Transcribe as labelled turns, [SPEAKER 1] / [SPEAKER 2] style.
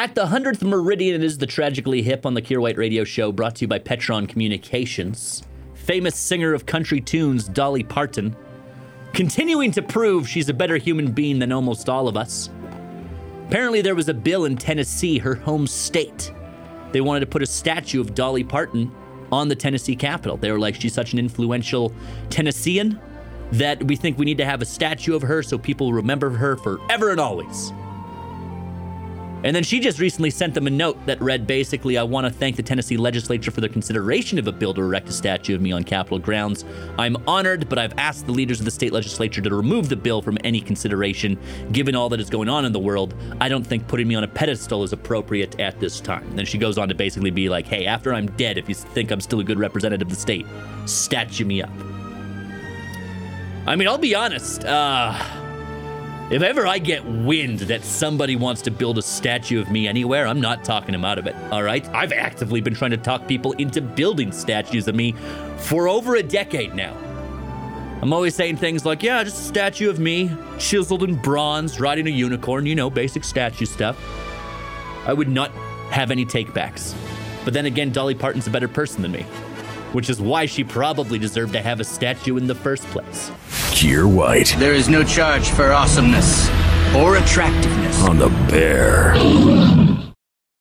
[SPEAKER 1] At the 100th Meridian, it is the Tragically Hip on the Kier White Radio Show, brought to you by Petron Communications. Famous singer of country tunes, Dolly Parton, continuing to prove she's a better human being than almost all of us. Apparently, there was a bill in Tennessee, her home state. They wanted to put a statue of Dolly Parton on the Tennessee Capitol. They were like, she's such an influential Tennessean that we think we need to have a statue of her so people remember her forever and always. And then she just recently sent them a note that read basically, I want to thank the Tennessee legislature for their consideration of a bill to erect a statue of me on Capitol grounds. I'm honored, but I've asked the leaders of the state legislature to remove the bill from any consideration. Given all that is going on in the world, I don't think putting me on a pedestal is appropriate at this time. And then she goes on to basically be like, hey, after I'm dead, if you think I'm still a good representative of the state, statue me up. I mean, I'll be honest. Uh, if ever I get wind that somebody wants to build a statue of me anywhere, I'm not talking them out of it, all right? I've actively been trying to talk people into building statues of me for over a decade now. I'm always saying things like, yeah, just a statue of me, chiseled in bronze, riding a unicorn, you know, basic statue stuff. I would not have any takebacks. But then again, Dolly Parton's a better person than me, which is why she probably deserved to have a statue in the first place.
[SPEAKER 2] Kier White
[SPEAKER 3] There is no charge for awesomeness or attractiveness.
[SPEAKER 2] on the Bear.